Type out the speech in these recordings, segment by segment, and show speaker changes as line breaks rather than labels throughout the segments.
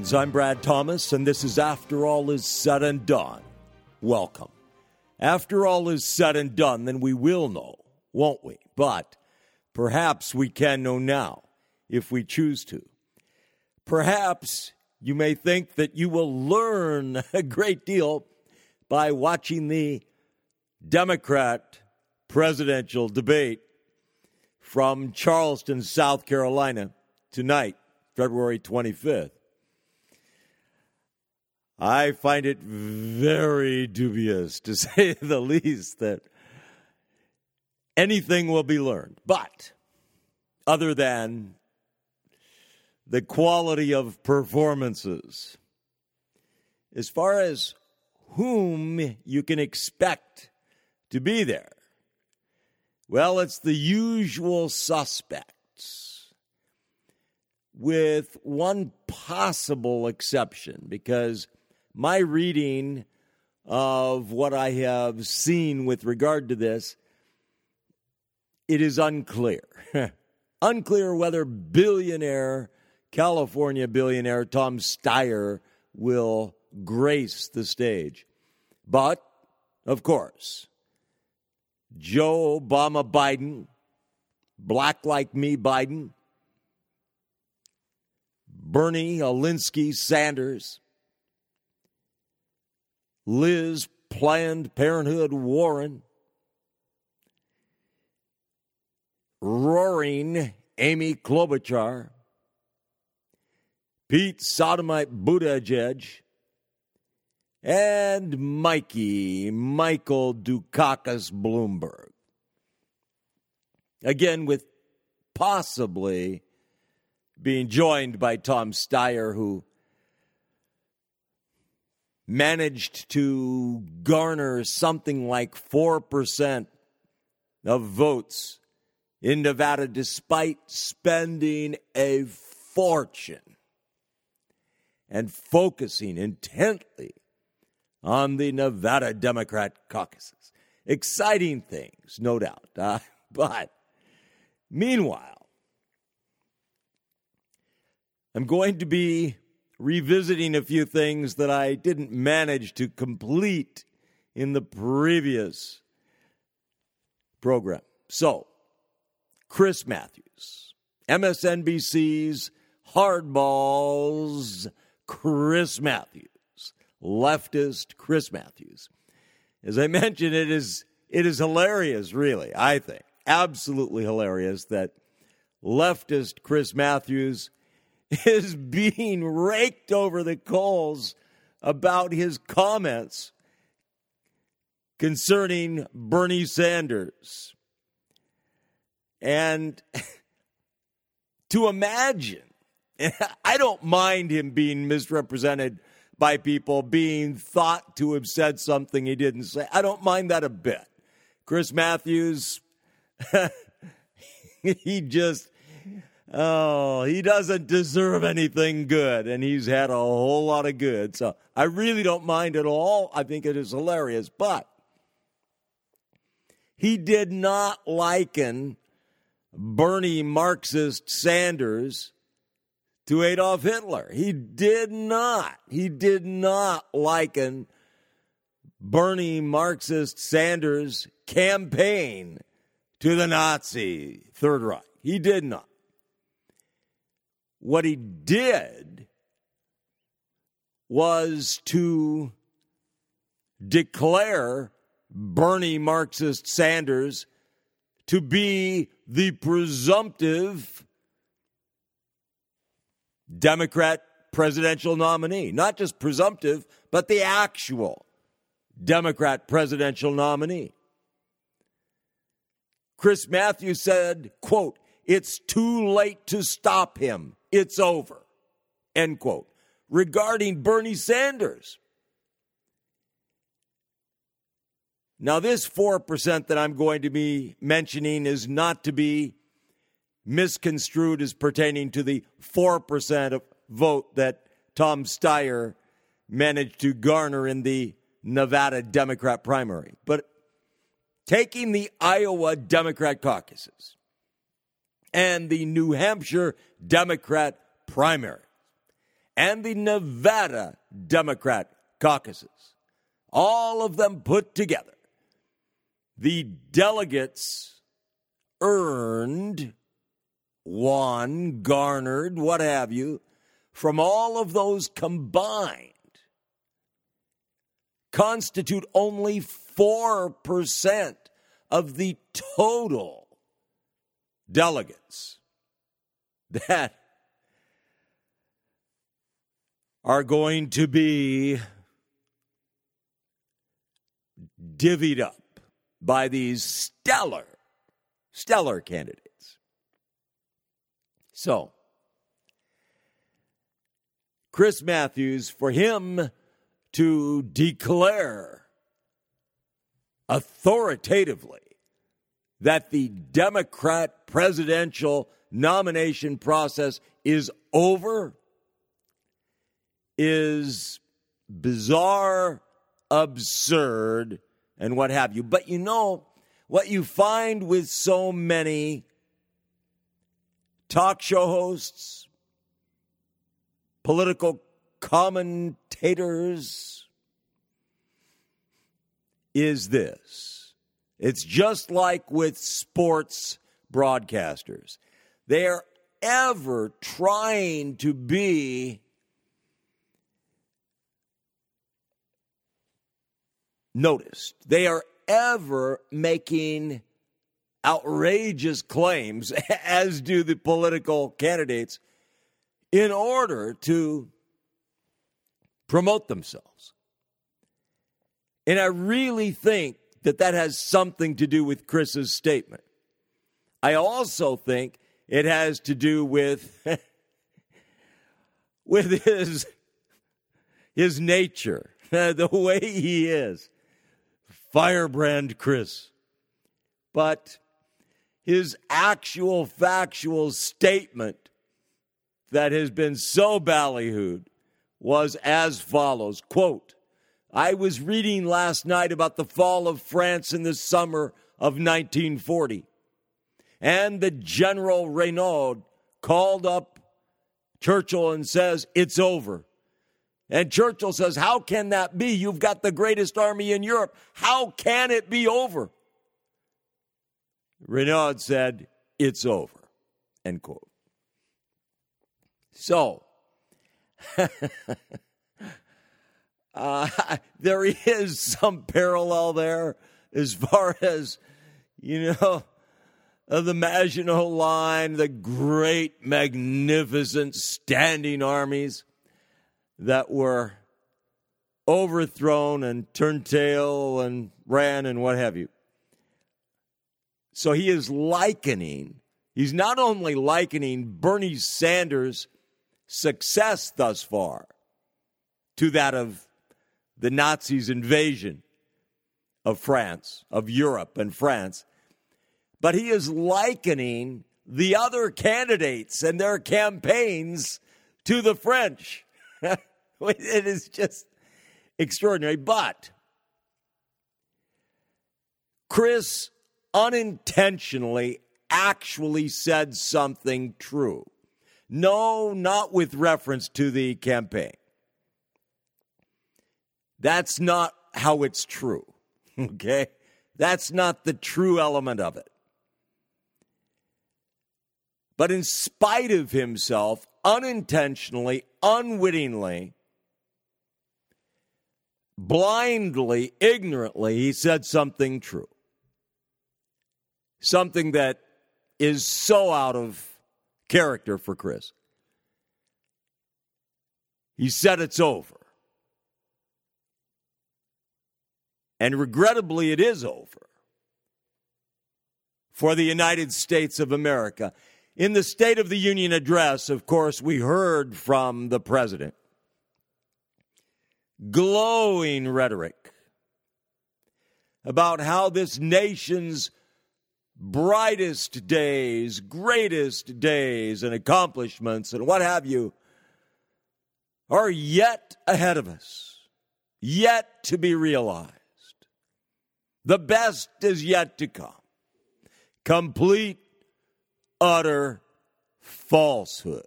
Greetings, I'm Brad Thomas, and this is After All Is Said and Done. Welcome. After all is said and done, then we will know, won't we? But perhaps we can know now if we choose to. Perhaps you may think that you will learn a great deal by watching the Democrat presidential debate from Charleston, South Carolina, tonight, February 25th. I find it very dubious, to say the least, that anything will be learned. But other than the quality of performances, as far as whom you can expect to be there, well, it's the usual suspects, with one possible exception, because my reading of what I have seen with regard to this, it is unclear. unclear whether billionaire, California billionaire Tom Steyer will grace the stage. But, of course, Joe Obama Biden, black like me Biden, Bernie Alinsky Sanders, Liz Planned Parenthood Warren, roaring Amy Klobuchar, Pete Sodomite Buttigieg, and Mikey Michael Dukakis Bloomberg. Again, with possibly being joined by Tom Steyer, who managed to garner something like 4% of votes in Nevada despite spending a fortune and focusing intently on the Nevada Democrat caucuses. Exciting things, no doubt. Uh, but meanwhile, I'm going to be revisiting a few things that I didn't manage to complete in the previous program. So, Chris Matthews, MSNBC's hardballs, Chris Matthews, leftist Chris Matthews. As I mentioned, it is it is hilarious, really. I think absolutely hilarious that leftist Chris Matthews is being raked over the coals about his comments concerning Bernie Sanders. And to imagine, I don't mind him being misrepresented by people, being thought to have said something he didn't say. I don't mind that a bit. Chris Matthews, he just Oh, he doesn't deserve anything good, and he's had a whole lot of good. So I really don't mind at all. I think it is hilarious. But he did not liken Bernie Marxist Sanders to Adolf Hitler. He did not. He did not liken Bernie Marxist Sanders' campaign to the Nazi Third Reich. He did not. What he did was to declare Bernie Marxist Sanders to be the presumptive Democrat presidential nominee. Not just presumptive, but the actual Democrat presidential nominee. Chris Matthews said, quote, it's too late to stop him. It's over. End quote. Regarding Bernie Sanders. Now, this 4% that I'm going to be mentioning is not to be misconstrued as pertaining to the 4% of vote that Tom Steyer managed to garner in the Nevada Democrat primary. But taking the Iowa Democrat caucuses, and the New Hampshire Democrat primary and the Nevada Democrat caucuses, all of them put together, the delegates earned, won, garnered, what have you, from all of those combined constitute only 4% of the total delegates that are going to be divvied up by these stellar, stellar candidates. So, Chris Matthews, for him to declare authoritatively that the Democrat presidential nomination process is over is bizarre, absurd, and what have you. But you know, what you find with so many talk show hosts, political commentators, is this. It's just like with sports broadcasters. They are ever trying to be noticed. They are ever making outrageous claims, as do the political candidates, in order to promote themselves. And I really think that that has something to do with Chris's statement. I also think it has to do with with his his nature, the way he is firebrand Chris. But his actual factual statement that has been so ballyhooed was as follows quote i was reading last night about the fall of france in the summer of 1940 and the general reynaud called up churchill and says it's over and Churchill says, How can that be? You've got the greatest army in Europe. How can it be over? Reynaud said, It's over. End quote. So, uh, there is some parallel there as far as, you know, the Maginot Line, the great, magnificent standing armies that were overthrown and turned tail and ran and what have you. So he is likening, he's not only likening Bernie Sanders' success thus far to that of the Nazis' invasion of France, of Europe and France, but he is likening the other candidates and their campaigns to the French. it is just extraordinary. But Chris unintentionally actually said something true. No, not with reference to the campaign. That's not how it's true. Okay? That's not the true element of it. But in spite of himself, unintentionally, unwittingly, blindly, ignorantly, he said something true. Something that is so out of character for Chris. He said it's over. And regrettably, it is over for the United States of America. In the State of the Union address, of course, we heard from the president glowing rhetoric about how this nation's brightest days, greatest days, and accomplishments, and what have you, are yet ahead of us, yet to be realized. The best is yet to come. Complete, utter falsehood.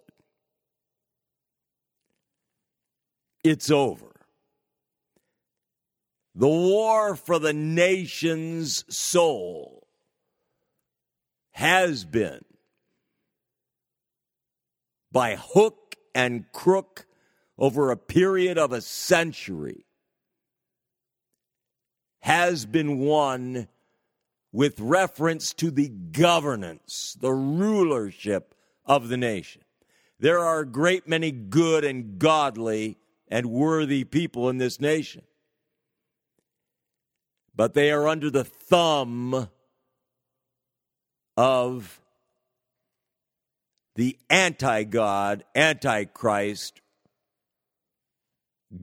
it's over. The war for the nation's soul has been, by hook and crook, over a period of a century, has been won with reference to the governance, the rulership of the nation. There are a great many good and godly and worthy people in this nation. But they are under the thumb of the anti God, antichrist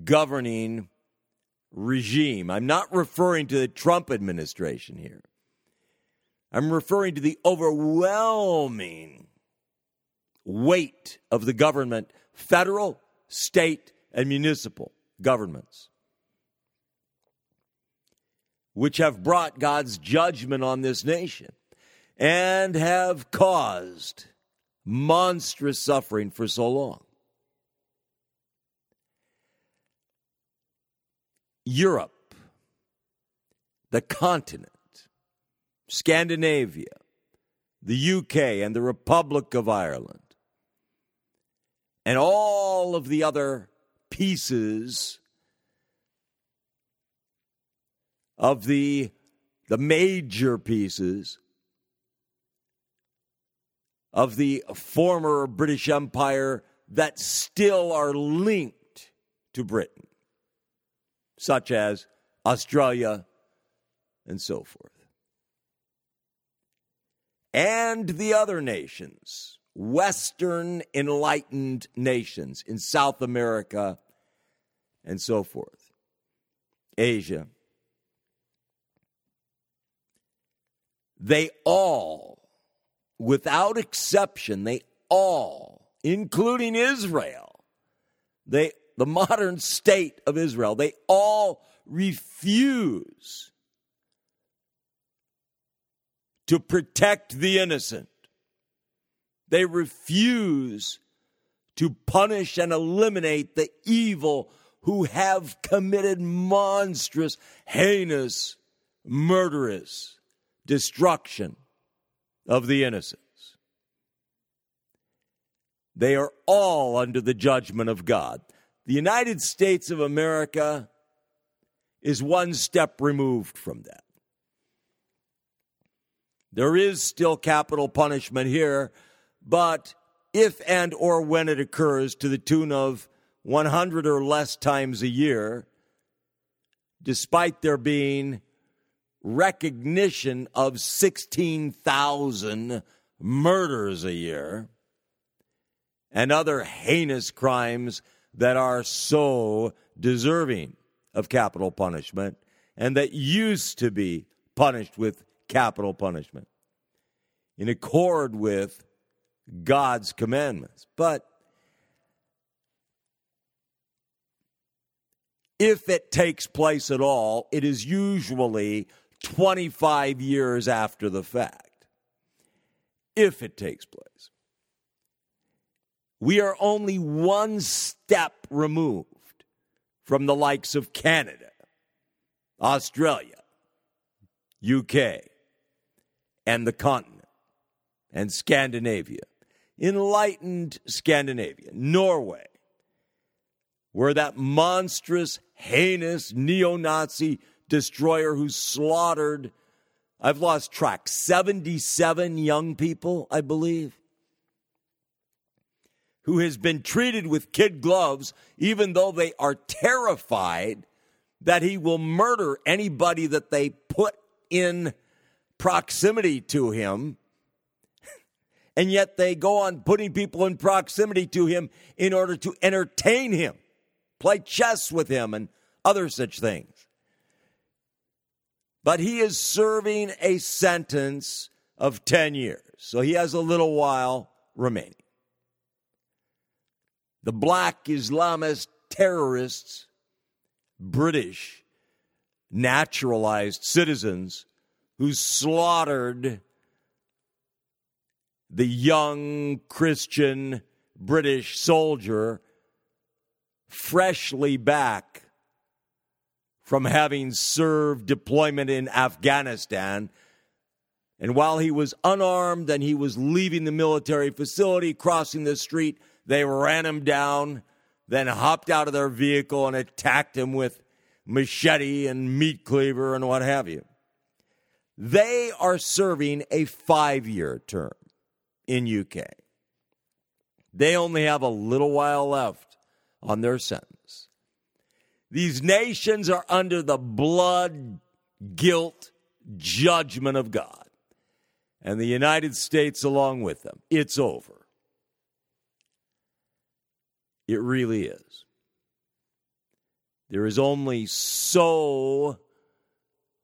governing regime. I'm not referring to the Trump administration here. I'm referring to the overwhelming weight of the government, federal, state, and municipal governments, which have brought God's judgment on this nation and have caused monstrous suffering for so long. Europe, the continent, Scandinavia, the UK, and the Republic of Ireland, and all of the other pieces of the, the major pieces of the former British Empire that still are linked to Britain, such as Australia and so forth. And the other nations, Western enlightened nations in South America and so forth, Asia, they all, without exception, they all, including Israel, they, the modern state of Israel, they all refuse to protect the innocent. They refuse to punish and eliminate the evil who have committed monstrous, heinous, murderous destruction of the innocents. They are all under the judgment of God. The United States of America is one step removed from that. There is still capital punishment here, but if and or when it occurs to the tune of 100 or less times a year, despite there being recognition of 16,000 murders a year and other heinous crimes that are so deserving of capital punishment and that used to be punished with capital punishment in accord with God's commandments. But if it takes place at all, it is usually 25 years after the fact. If it takes place. We are only one step removed from the likes of Canada, Australia, UK, and the continent and Scandinavia, enlightened Scandinavia, Norway, where that monstrous, heinous neo Nazi destroyer who slaughtered, I've lost track, 77 young people, I believe, who has been treated with kid gloves, even though they are terrified that he will murder anybody that they put in proximity to him. And yet they go on putting people in proximity to him in order to entertain him, play chess with him, and other such things. But he is serving a sentence of 10 years. So he has a little while remaining. The black Islamist terrorists, British naturalized citizens, who slaughtered the young Christian British soldier freshly back from having served deployment in Afghanistan. And while he was unarmed and he was leaving the military facility, crossing the street, they ran him down, then hopped out of their vehicle and attacked him with machete and meat cleaver and what have you. They are serving a five year term in UK. They only have a little while left on their sentence. These nations are under the blood, guilt, judgment of God, and the United States along with them. It's over. It really is. There is only so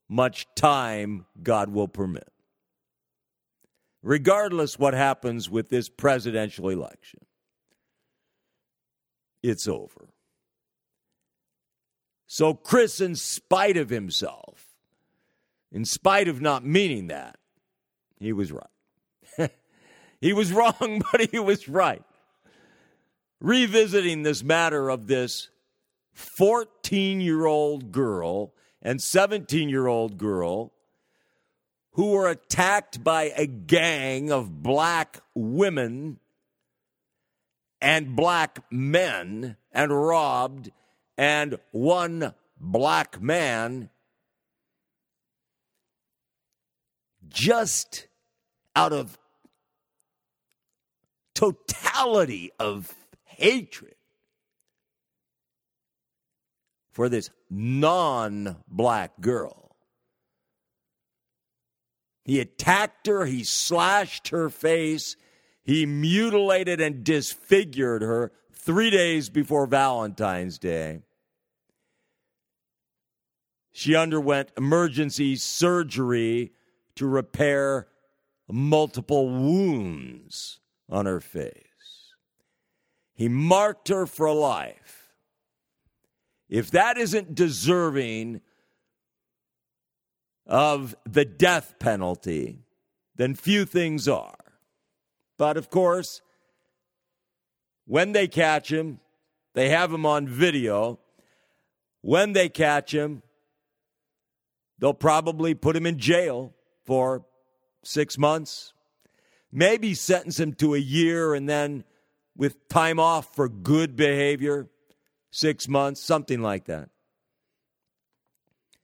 much time God will permit. Regardless what happens with this presidential election, it's over. So, Chris, in spite of himself, in spite of not meaning that, he was right. he was wrong, but he was right. Revisiting this matter of this 14 year old girl and 17 year old girl who were attacked by a gang of black women and black men and robbed, and one black man just out of totality of hatred for this non black girl. He attacked her, he slashed her face, he mutilated and disfigured her three days before Valentine's Day. She underwent emergency surgery to repair multiple wounds on her face. He marked her for life. If that isn't deserving of the death penalty, then few things are. But of course, when they catch him, they have him on video. When they catch him, they'll probably put him in jail for six months, maybe sentence him to a year and then with time off for good behavior, six months, something like that.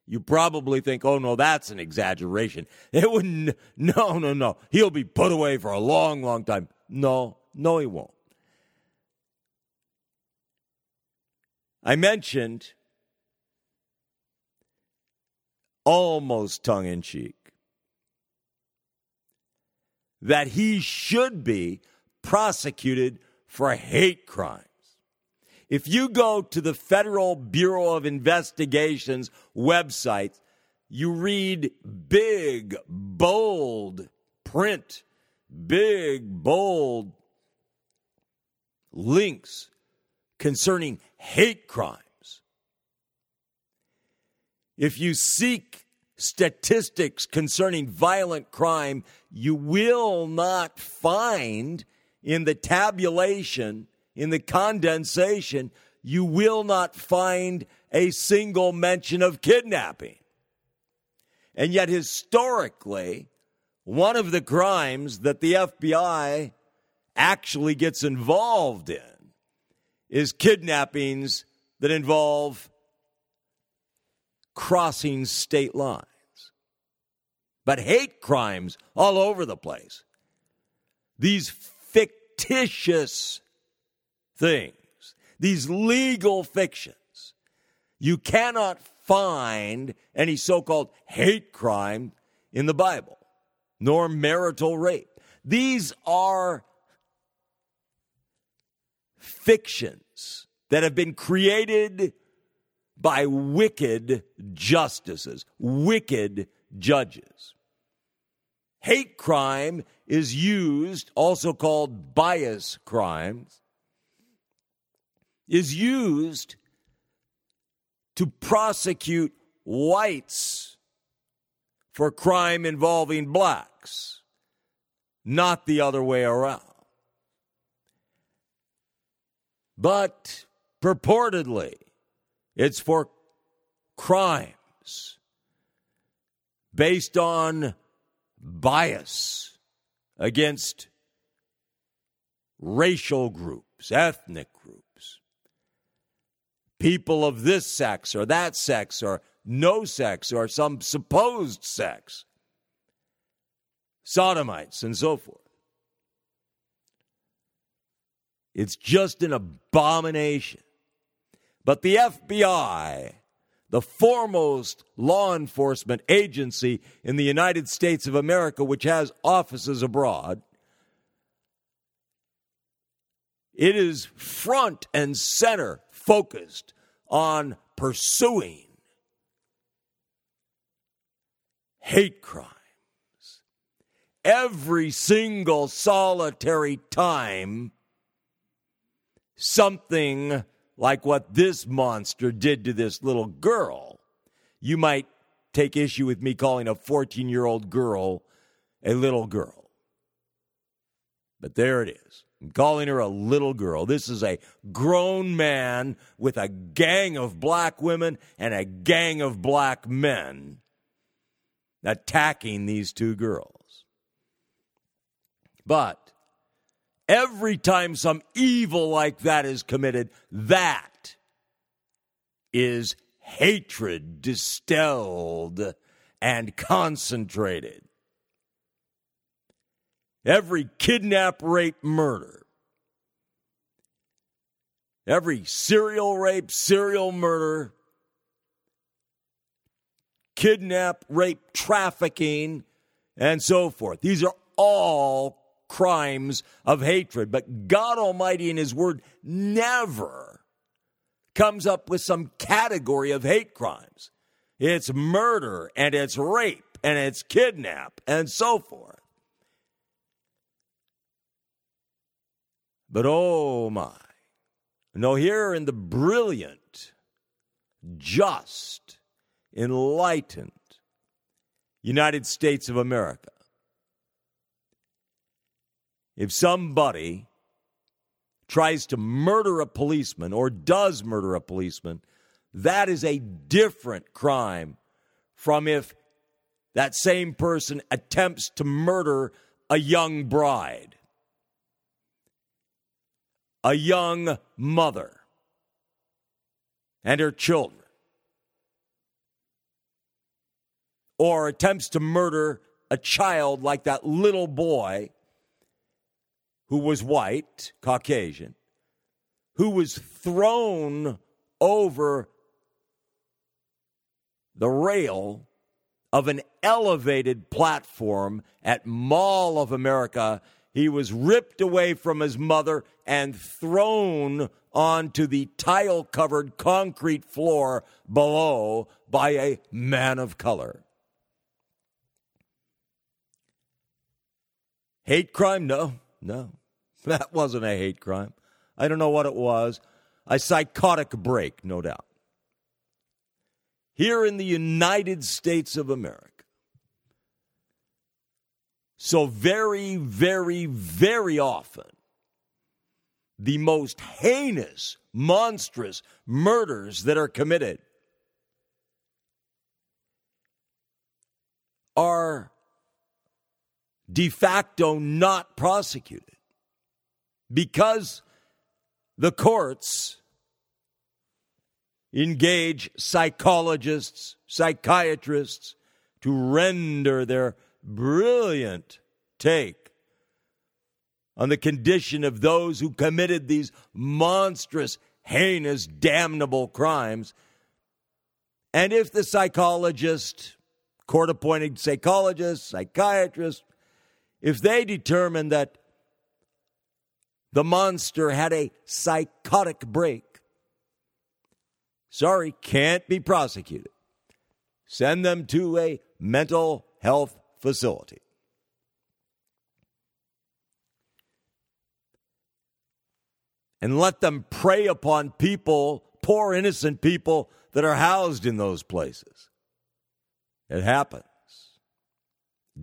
You probably think, oh no, that's an exaggeration. It wouldn't, no, no, no. He'll be put away for a long, long time. No, no, he won't. I mentioned almost tongue in cheek that he should be prosecuted for hate crimes. If you go to the Federal Bureau of Investigation's website, you read big, bold print, big, bold links concerning hate crimes. If you seek statistics concerning violent crime, you will not find in the tabulation, in the condensation, you will not find a single mention of kidnapping. And yet, historically, one of the crimes that the FBI actually gets involved in is kidnappings that involve crossing state lines. But hate crimes all over the place. These fictitious things, these legal fictions. You cannot find any so called hate crime in the Bible, nor marital rape. These are fictions that have been created by wicked justices, wicked judges. Hate crime is used, also called bias crimes, is used to prosecute whites for crime involving blacks, not the other way around. But purportedly it's for crimes based on bias against racial groups, ethnic groups, people of this sex or that sex or no sex or some supposed sex, sodomites, and so forth. It's just an abomination. But the FBI, the foremost law enforcement agency in the United States of America, which has offices abroad, it is front and center focused on pursuing hate crimes. Every single solitary time something like what this monster did to this little girl, you might take issue with me calling a 14 year old girl a little girl. But there it is. I'm calling her a little girl. This is a grown man with a gang of black women and a gang of black men attacking these two girls. But every time some evil like that is committed, that is hatred distilled and concentrated. Every kidnap, rape, murder, every serial rape, serial murder, kidnap, rape, trafficking, and so forth. These are all crimes of hatred. But God Almighty in His Word never comes up with some category of hate crimes. It's murder and it's rape and it's kidnap and so forth. But oh my. No, here in the brilliant, just, enlightened United States of America, if somebody tries to murder a policeman or does murder a policeman, that is a different crime from if that same person attempts to murder a young bride, a young mother, and her children, or attempts to murder a child like that little boy who was white, Caucasian, who was thrown over the rail of an elevated platform at Mall of America. He was ripped away from his mother and thrown onto the tile covered concrete floor below by a man of color. Hate crime? No, no. That wasn't a hate crime. I don't know what it was. A psychotic break, no doubt. Here in the United States of America. So, very, very, very often, the most heinous, monstrous murders that are committed are de facto not prosecuted because the courts engage psychologists, psychiatrists to render their brilliant take on the condition of those who committed these monstrous, heinous, damnable crimes. And if the psychologist, court appointed psychologist, psychiatrist, if they determine that the monster had a psychotic break. Sorry, can't be prosecuted. Send them to a mental health facility. And let them prey upon people, poor innocent people that are housed in those places. It happens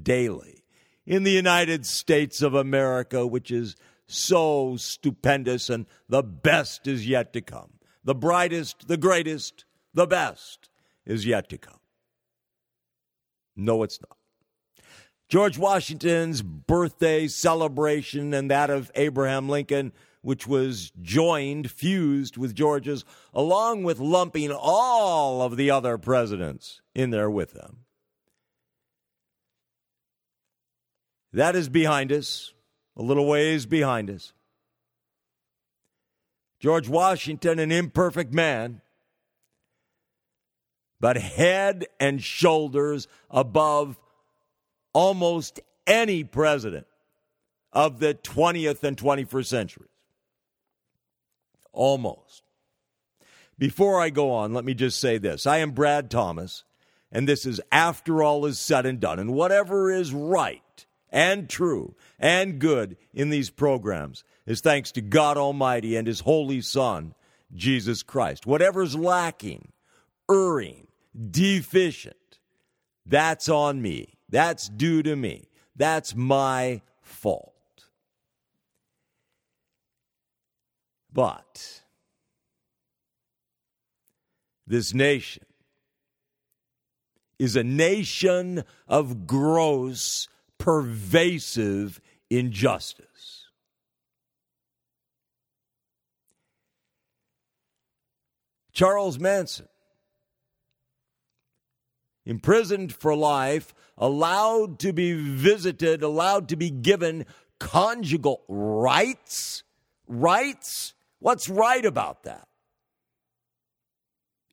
daily in the United States of America, which is so stupendous, and the best is yet to come. The brightest, the greatest, the best is yet to come. No, it's not. George Washington's birthday celebration and that of Abraham Lincoln, which was joined, fused with George's, along with lumping all of the other presidents in there with them. That is behind us, a little ways behind us. George Washington, an imperfect man, but head and shoulders above almost any president of the 20th and 21st centuries. Almost. Before I go on, let me just say this. I am Brad Thomas, and this is After All Is Said and Done. And whatever is right and true and good in these programs is thanks to God Almighty and His Holy Son, Jesus Christ. Whatever's lacking, erring, deficient, that's on me. That's due to me. That's my fault. But this nation is a nation of gross, pervasive injustice. Charles Manson, imprisoned for life allowed to be visited, allowed to be given conjugal rights? Rights? What's right about that?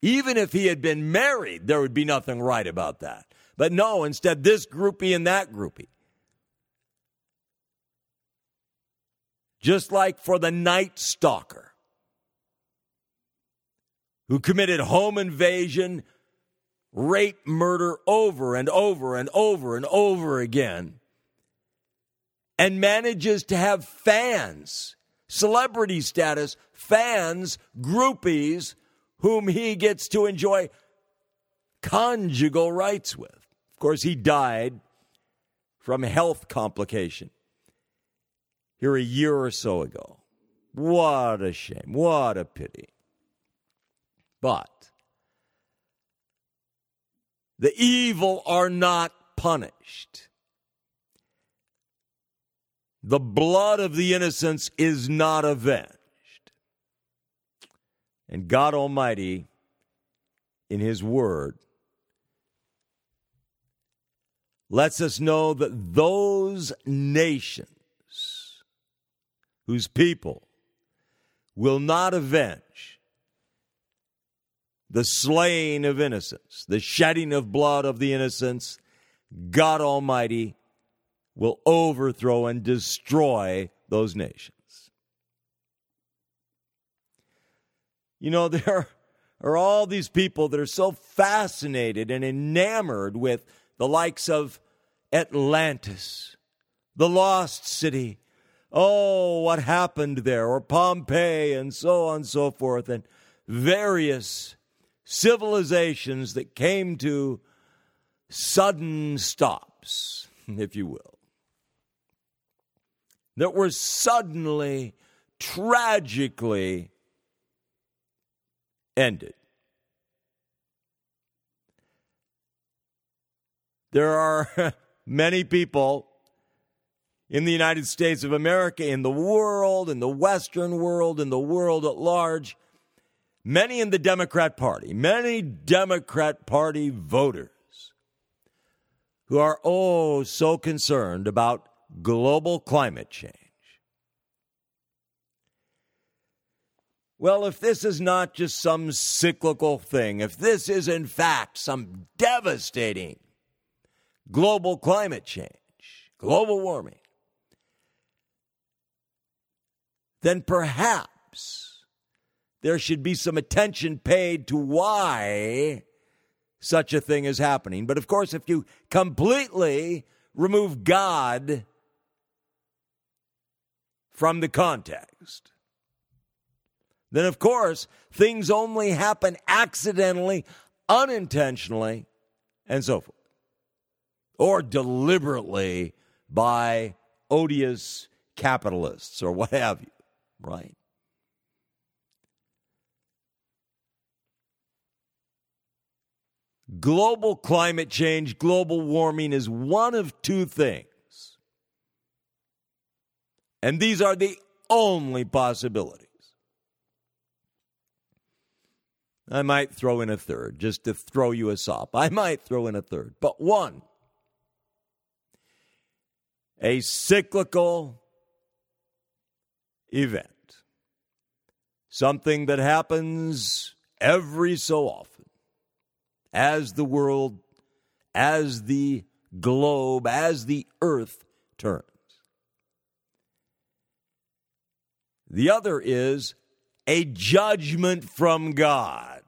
Even if he had been married, there would be nothing right about that. But no, instead, this groupie and that groupie. Just like for the Night Stalker, who committed home invasion rape murder over and over and over and over again and manages to have fans, celebrity status, fans, groupies whom he gets to enjoy conjugal rights with. Of course, he died from health complication here a year or so ago. What a shame. What a pity. But the evil are not punished. The blood of the innocents is not avenged. And God Almighty, in His Word, lets us know that those nations whose people will not avenge the slaying of innocents, the shedding of blood of the innocents, God Almighty will overthrow and destroy those nations. You know, there are all these people that are so fascinated and enamored with the likes of Atlantis, the lost city. Oh, what happened there, or Pompeii, and so on and so forth, and various civilizations that came to sudden stops, if you will, that were suddenly, tragically ended. There are many people in the United States of America, in the world, in the Western world, in the world at large many in the Democrat Party, many Democrat Party voters who are oh so concerned about global climate change. Well, if this is not just some cyclical thing, if this is in fact some devastating global climate change, global warming, then perhaps there should be some attention paid to why such a thing is happening. But of course, if you completely remove God from the context, then of course things only happen accidentally, unintentionally, and so forth, or deliberately by odious capitalists or what have you, right? Global climate change, global warming is one of two things. And these are the only possibilities. I might throw in a third just to throw you a sop. I might throw in a third. But one, a cyclical event, something that happens every so often as the world, as the globe, as the earth turns. The other is a judgment from God.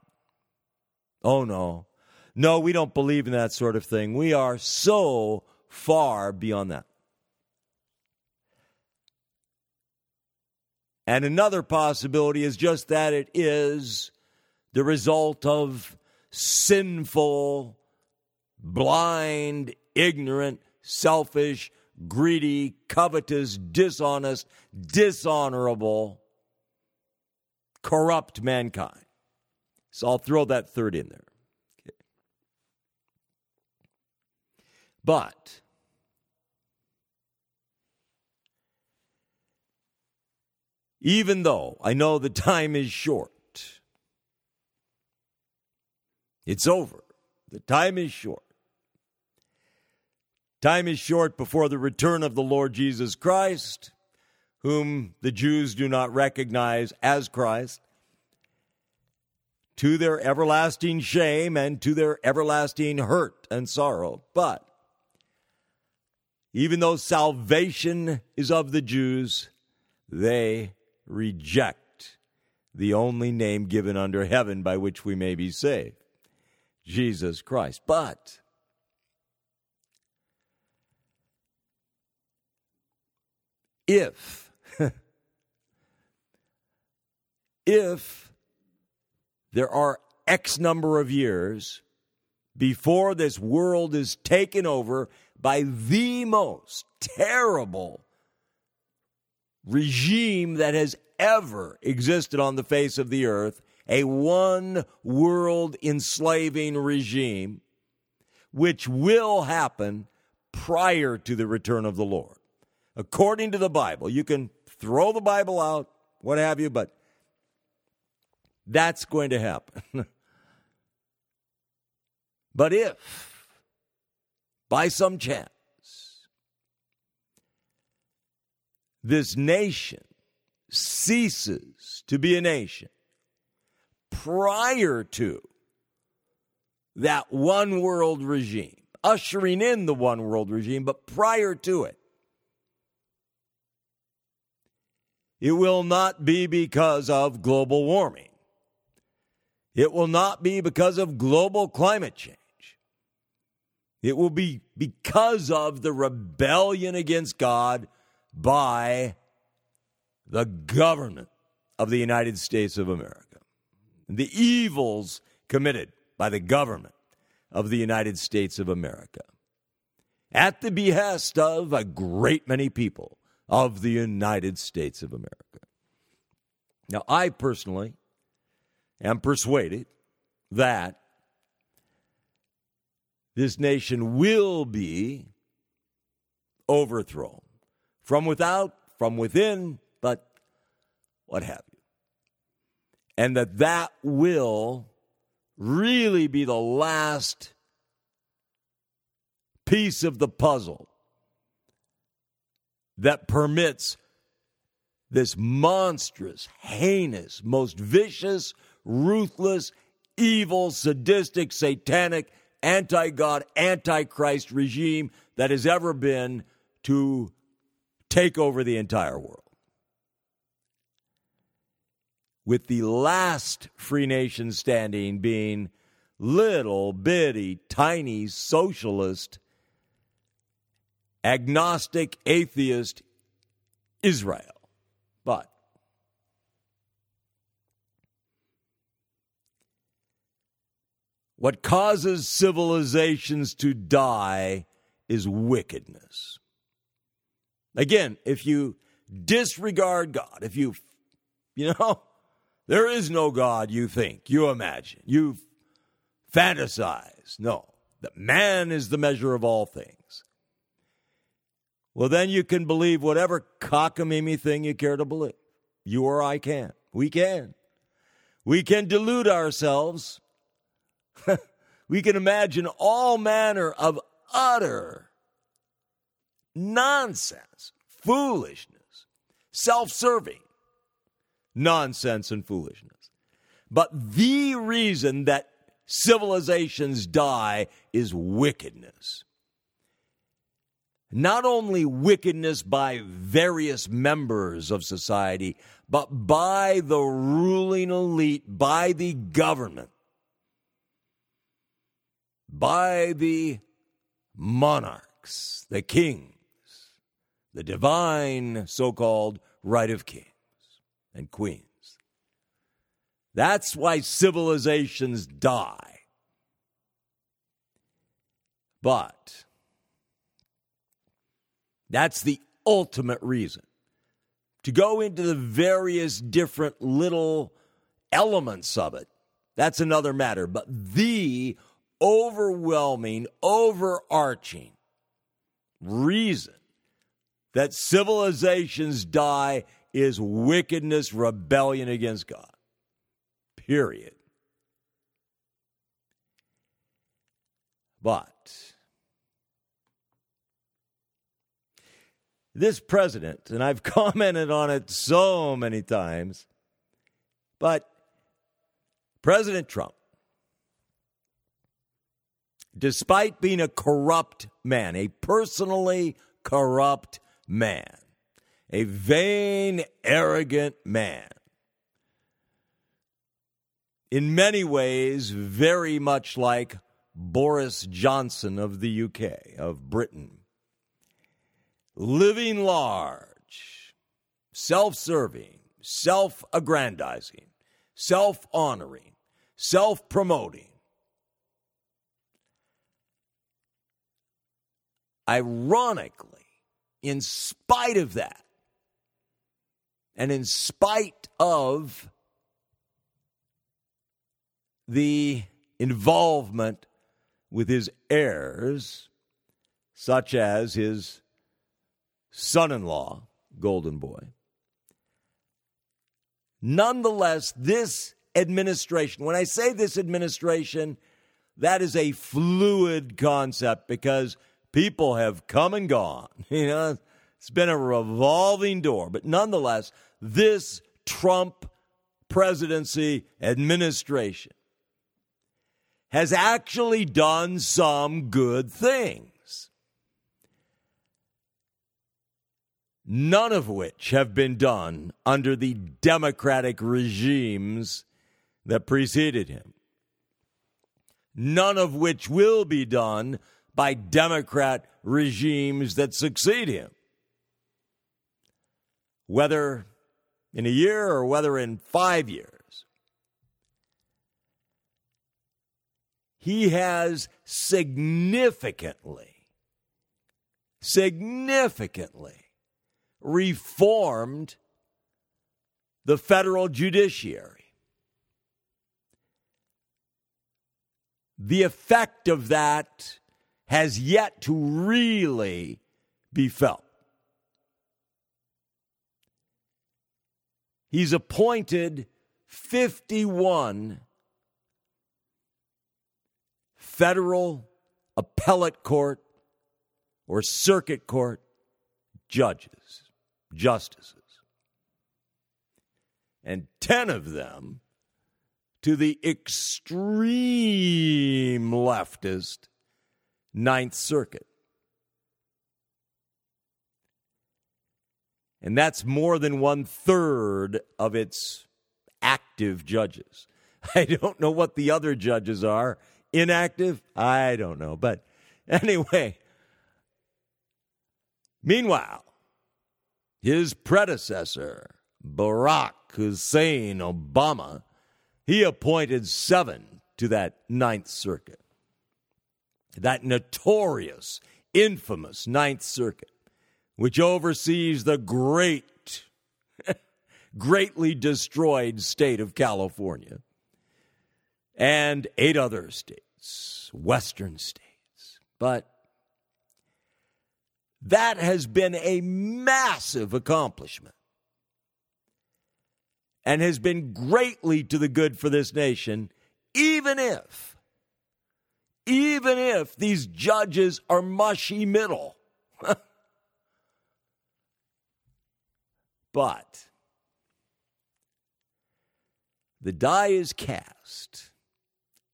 Oh, no. No, we don't believe in that sort of thing. We are so far beyond that. And another possibility is just that it is the result of sinful, blind, ignorant, selfish, greedy, covetous, dishonest, dishonorable, corrupt mankind. So I'll throw that third in there. Okay. But even though I know the time is short, it's over. The time is short. Time is short before the return of the Lord Jesus Christ, whom the Jews do not recognize as Christ, to their everlasting shame and to their everlasting hurt and sorrow. But even though salvation is of the Jews, they reject the only name given under heaven by which we may be saved Jesus Christ. But if if there are X number of years before this world is taken over by the most terrible regime that has ever existed on the face of the earth, a one world enslaving regime, which will happen prior to the return of the Lord according to the Bible. You can throw the Bible out, what have you, but that's going to happen. but if, by some chance, this nation ceases to be a nation prior to that one world regime, ushering in the one world regime, but prior to it, It will not be because of global warming. It will not be because of global climate change. It will be because of the rebellion against God by the government of the United States of America. The evils committed by the government of the United States of America at the behest of a great many people of the United States of America. Now, I personally am persuaded that this nation will be overthrown from without, from within, but what have you. And that that will really be the last piece of the puzzle that permits this monstrous, heinous, most vicious, ruthless, evil, sadistic, satanic, anti God, anti Christ regime that has ever been to take over the entire world. With the last free nation standing being little bitty, tiny socialist, agnostic, atheist Israel. But what causes civilizations to die is wickedness. Again, if you disregard God, if you, you know, there is no God, you think, you imagine, you fantasize. No, that man is the measure of all things. Well, then you can believe whatever cockamamie thing you care to believe. You or I can. We can. We can delude ourselves. we can imagine all manner of utter nonsense, foolishness, self serving nonsense and foolishness. But the reason that civilizations die is wickedness. Not only wickedness by various members of society, but by the ruling elite, by the government, by the monarchs, the kings, the divine so called right of kings and queens. That's why civilizations die. But that's the ultimate reason. To go into the various different little elements of it, that's another matter. But the overwhelming, overarching reason that civilizations die is wickedness, rebellion against God. Period. But this president, and I've commented on it so many times, but President Trump, despite being a corrupt man, a personally corrupt man, a vain, arrogant man, in many ways, very much like Boris Johnson of the UK, of Britain. Living large, self serving, self aggrandizing, self honoring, self promoting. Ironically, in spite of that, and in spite of the involvement with his heirs, such as his son in law, Golden Boy. Nonetheless, this administration, when I say this administration, that is a fluid concept because people have come and gone. You know, it's been a revolving door. But nonetheless, this Trump presidency administration has actually done some good things. None of which have been done under the democratic regimes that preceded him. None of which will be done by Democrat regimes that succeed him. Whether in a year or whether in five years. he has significantly, significantly reformed the federal judiciary. The effect of that has yet to really be felt. He's appointed 51 federal appellate court or circuit court judges, justices. And 10 of them to the extreme leftist Ninth Circuit. And that's more than one third of its active judges. I don't know what the other judges are inactive? I don't know. But anyway, meanwhile, his predecessor, Barack Hussein Obama, he appointed seven to that Ninth Circuit. That notorious, infamous Ninth Circuit, which oversees the great, greatly destroyed state of California and eight other states Western states. But that has been a massive accomplishment and has been greatly to the good for this nation, even if, even if these judges are mushy middle. but the die is cast.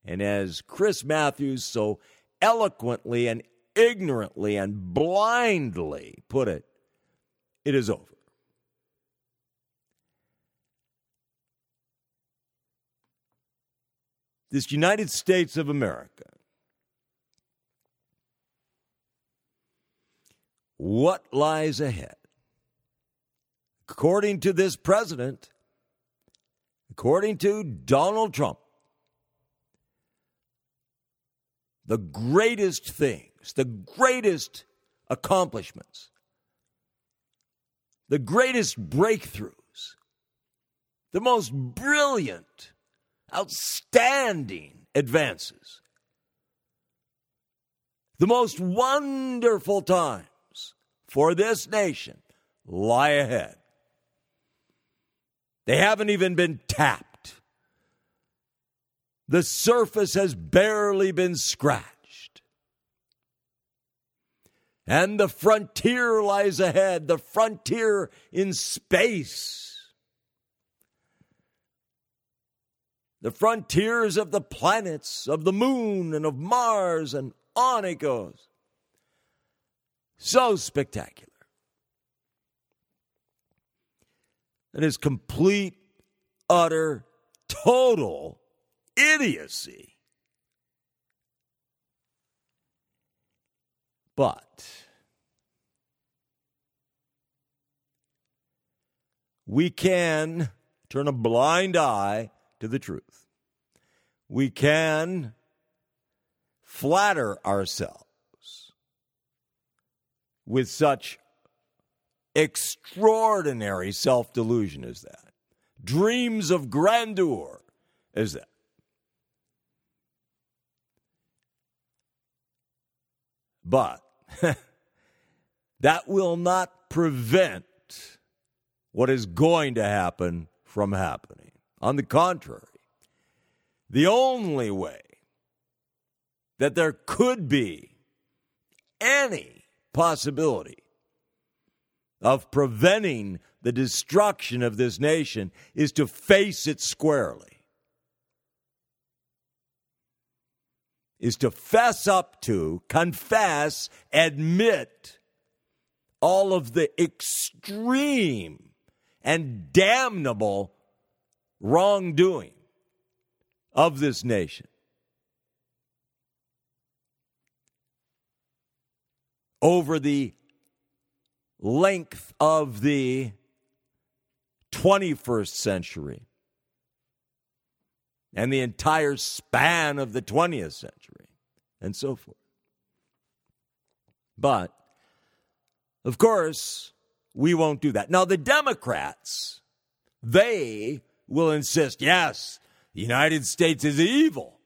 And as Chris Matthews so eloquently and ignorantly and blindly put it, it is over. This United States of America, what lies ahead? According to this president, according to Donald Trump, the greatest things, the greatest accomplishments, the greatest breakthroughs, the most brilliant, outstanding advances, the most wonderful times for this nation lie ahead. They haven't even been tapped. The surface has barely been scratched. And the frontier lies ahead, the frontier in space. The frontiers of the planets, of the moon, and of Mars, and on it goes. So spectacular. It is complete, utter, total idiocy. But we can turn a blind eye to the truth. We can flatter ourselves with such extraordinary self delusion as that, dreams of grandeur as that. But that will not prevent what is going to happen from happening. On the contrary, the only way that there could be any possibility of preventing the destruction of this nation is to face it squarely. Is to fess up to, confess, admit all of the extreme and damnable wrongdoing of this nation. Over the length of the 21st century and the entire span of the 20th century and so forth. But, of course, we won't do that. Now, the Democrats, they will insist yes, the United States is evil.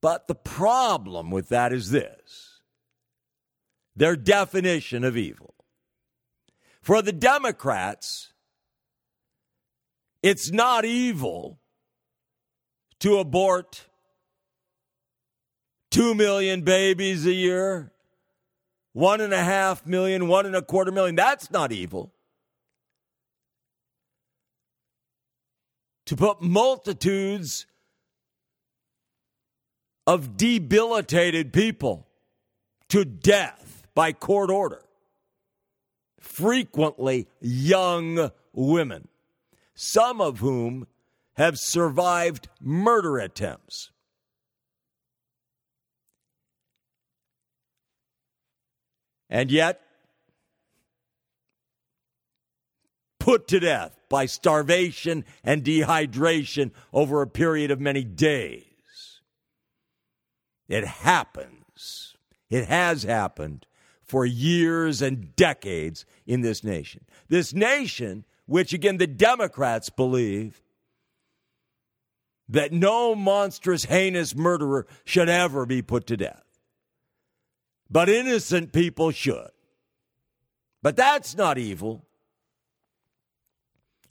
But the problem with that is this their definition of evil. For the Democrats, it's not evil to abort 2 million babies a year, one and a half million, one and a quarter million. That's not evil. To put multitudes of debilitated people to death by court order frequently young women, some of whom have survived murder attempts. And yet, put to death by starvation and dehydration over a period of many days. It happens. It has happened for years and decades in this nation. This nation, which again the Democrats believe that no monstrous, heinous murderer should ever be put to death. But innocent people should. But that's not evil.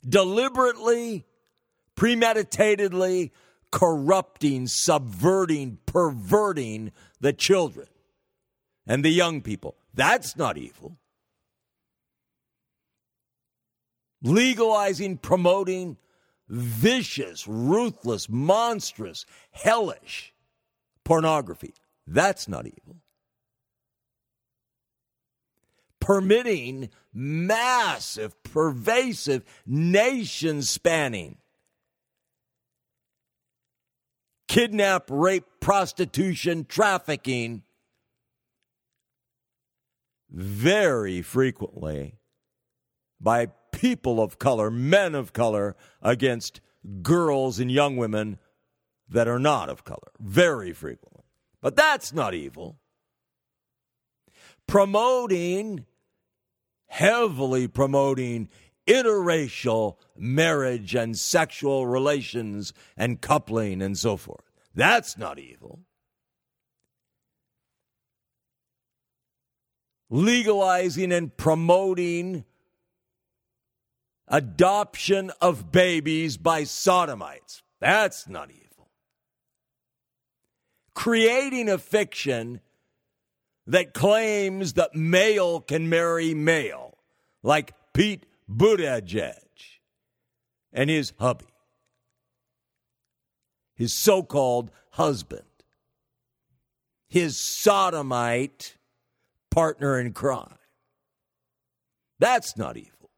Deliberately, premeditatedly corrupting, subverting, perverting the children and the young people. That's not evil. Legalizing, promoting vicious, ruthless, monstrous, hellish pornography. That's not evil. Permitting massive, pervasive, nation spanning kidnap, rape, prostitution, trafficking very frequently by people of color, men of color, against girls and young women that are not of color, very frequently. But that's not evil. Promoting, heavily promoting interracial marriage and sexual relations and coupling and so forth. That's not evil. Legalizing and promoting adoption of babies by sodomites. That's not evil. Creating a fiction that claims that male can marry male, like Pete Buttigieg and his hubby, his so called husband, his sodomite partner in crime. That's not evil.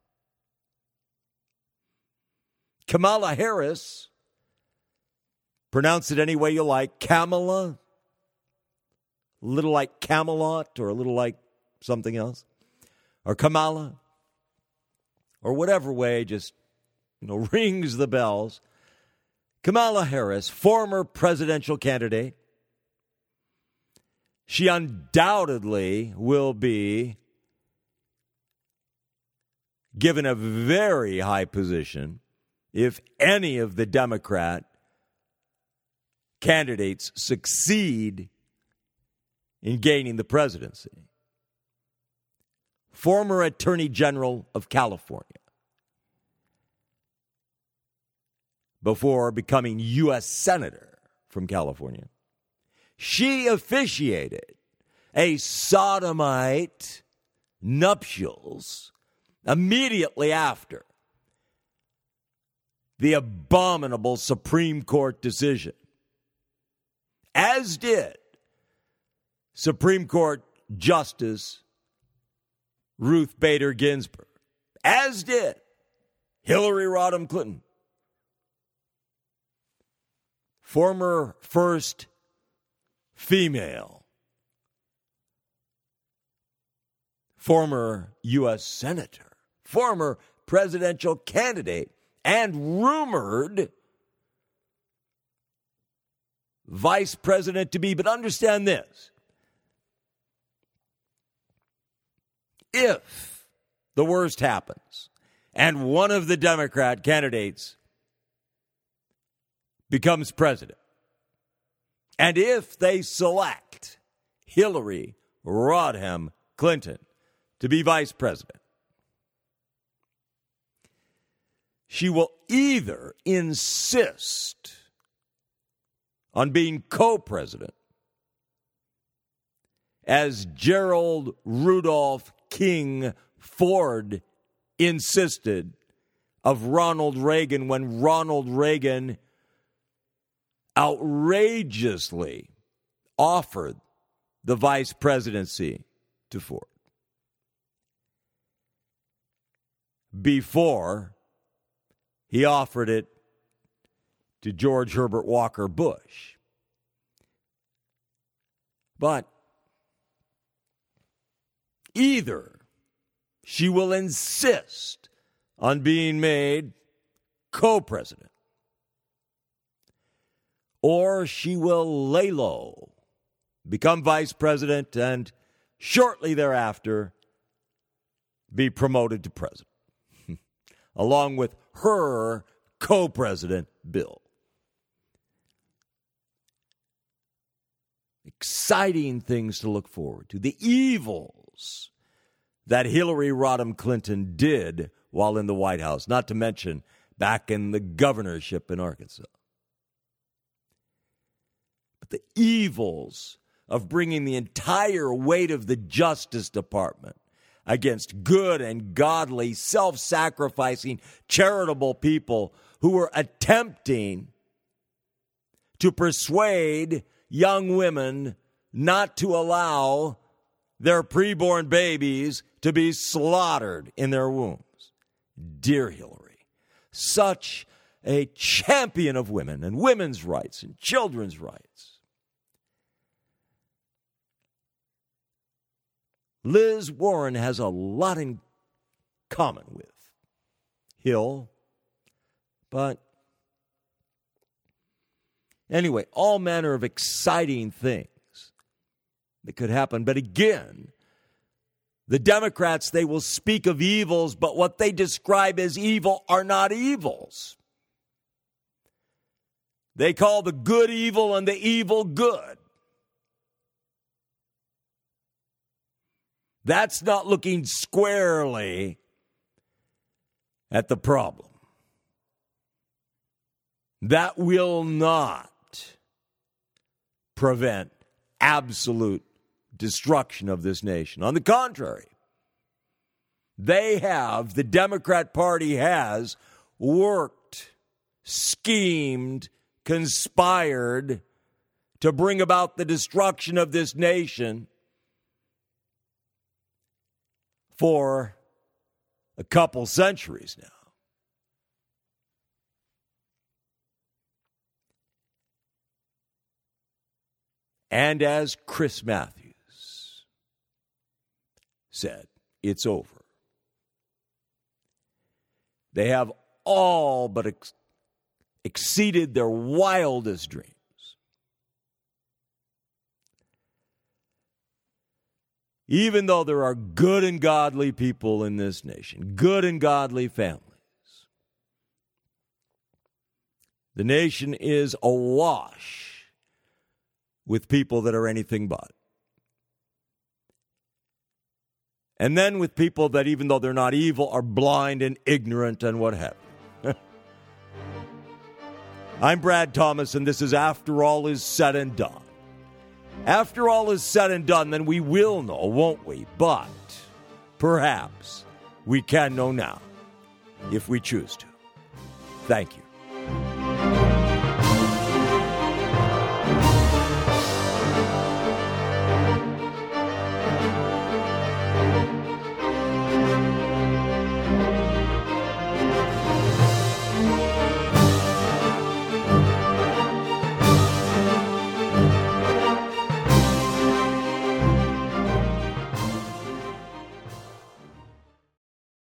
Kamala Harris, pronounce it any way you like, Kamala, a little like Camelot or a little like something else, or Kamala, or whatever way just you know rings the bells. Kamala Harris, former presidential candidate, she undoubtedly will be given a very high position if any of the Democrat candidates succeed in gaining the presidency. Former Attorney General of California. Before becoming U.S. Senator from California, she officiated a sodomite nuptials immediately after the abominable Supreme Court decision, as did Supreme Court Justice Ruth Bader Ginsburg, as did Hillary Rodham Clinton, former first female, former U.S. Senator, former presidential candidate and rumored vice president to be. But understand this if the worst happens and one of the Democrat candidates becomes president, and if they select Hillary Rodham Clinton to be vice president, she will either insist on being co president, as Gerald Rudolph King Ford insisted of Ronald Reagan when Ronald Reagan outrageously offered the vice presidency to Ford. Before he offered it to George Herbert Walker Bush. But either she will insist on being made co president, or she will lay low, become vice president, and shortly thereafter be promoted to president, along with her co president, Bill. Exciting things to look forward to. The evils that Hillary Rodham Clinton did while in the White House, not to mention back in the governorship in Arkansas. The evils of bringing the entire weight of the Justice Department against good and godly, self sacrificing, charitable people who were attempting to persuade young women not to allow their preborn babies to be slaughtered in their wombs. Dear Hillary, such a champion of women and women's rights and children's rights. Liz Warren has a lot in common with Hill, but anyway, all manner of exciting things that could happen. But again, the Democrats, they will speak of evils, but what they describe as evil are not evils. They call the good evil and the evil good. That's not looking squarely at the problem. That will not prevent absolute destruction of this nation. On the contrary, they have, the Democrat Party has worked, schemed, conspired to bring about the destruction of this nation for a couple centuries now. And as Chris Matthews said, it's over. They have all but ex- exceeded their wildest dreams. Even though there are good and godly people in this nation, good and godly families, the nation is awash with people that are anything but. And then with people that, even though they're not evil, are blind and ignorant and what have you. I'm Brad Thomas, and this is After All Is Said and Done. After all is said and done, then we will know, won't we? But perhaps we can know now if we choose to. Thank you.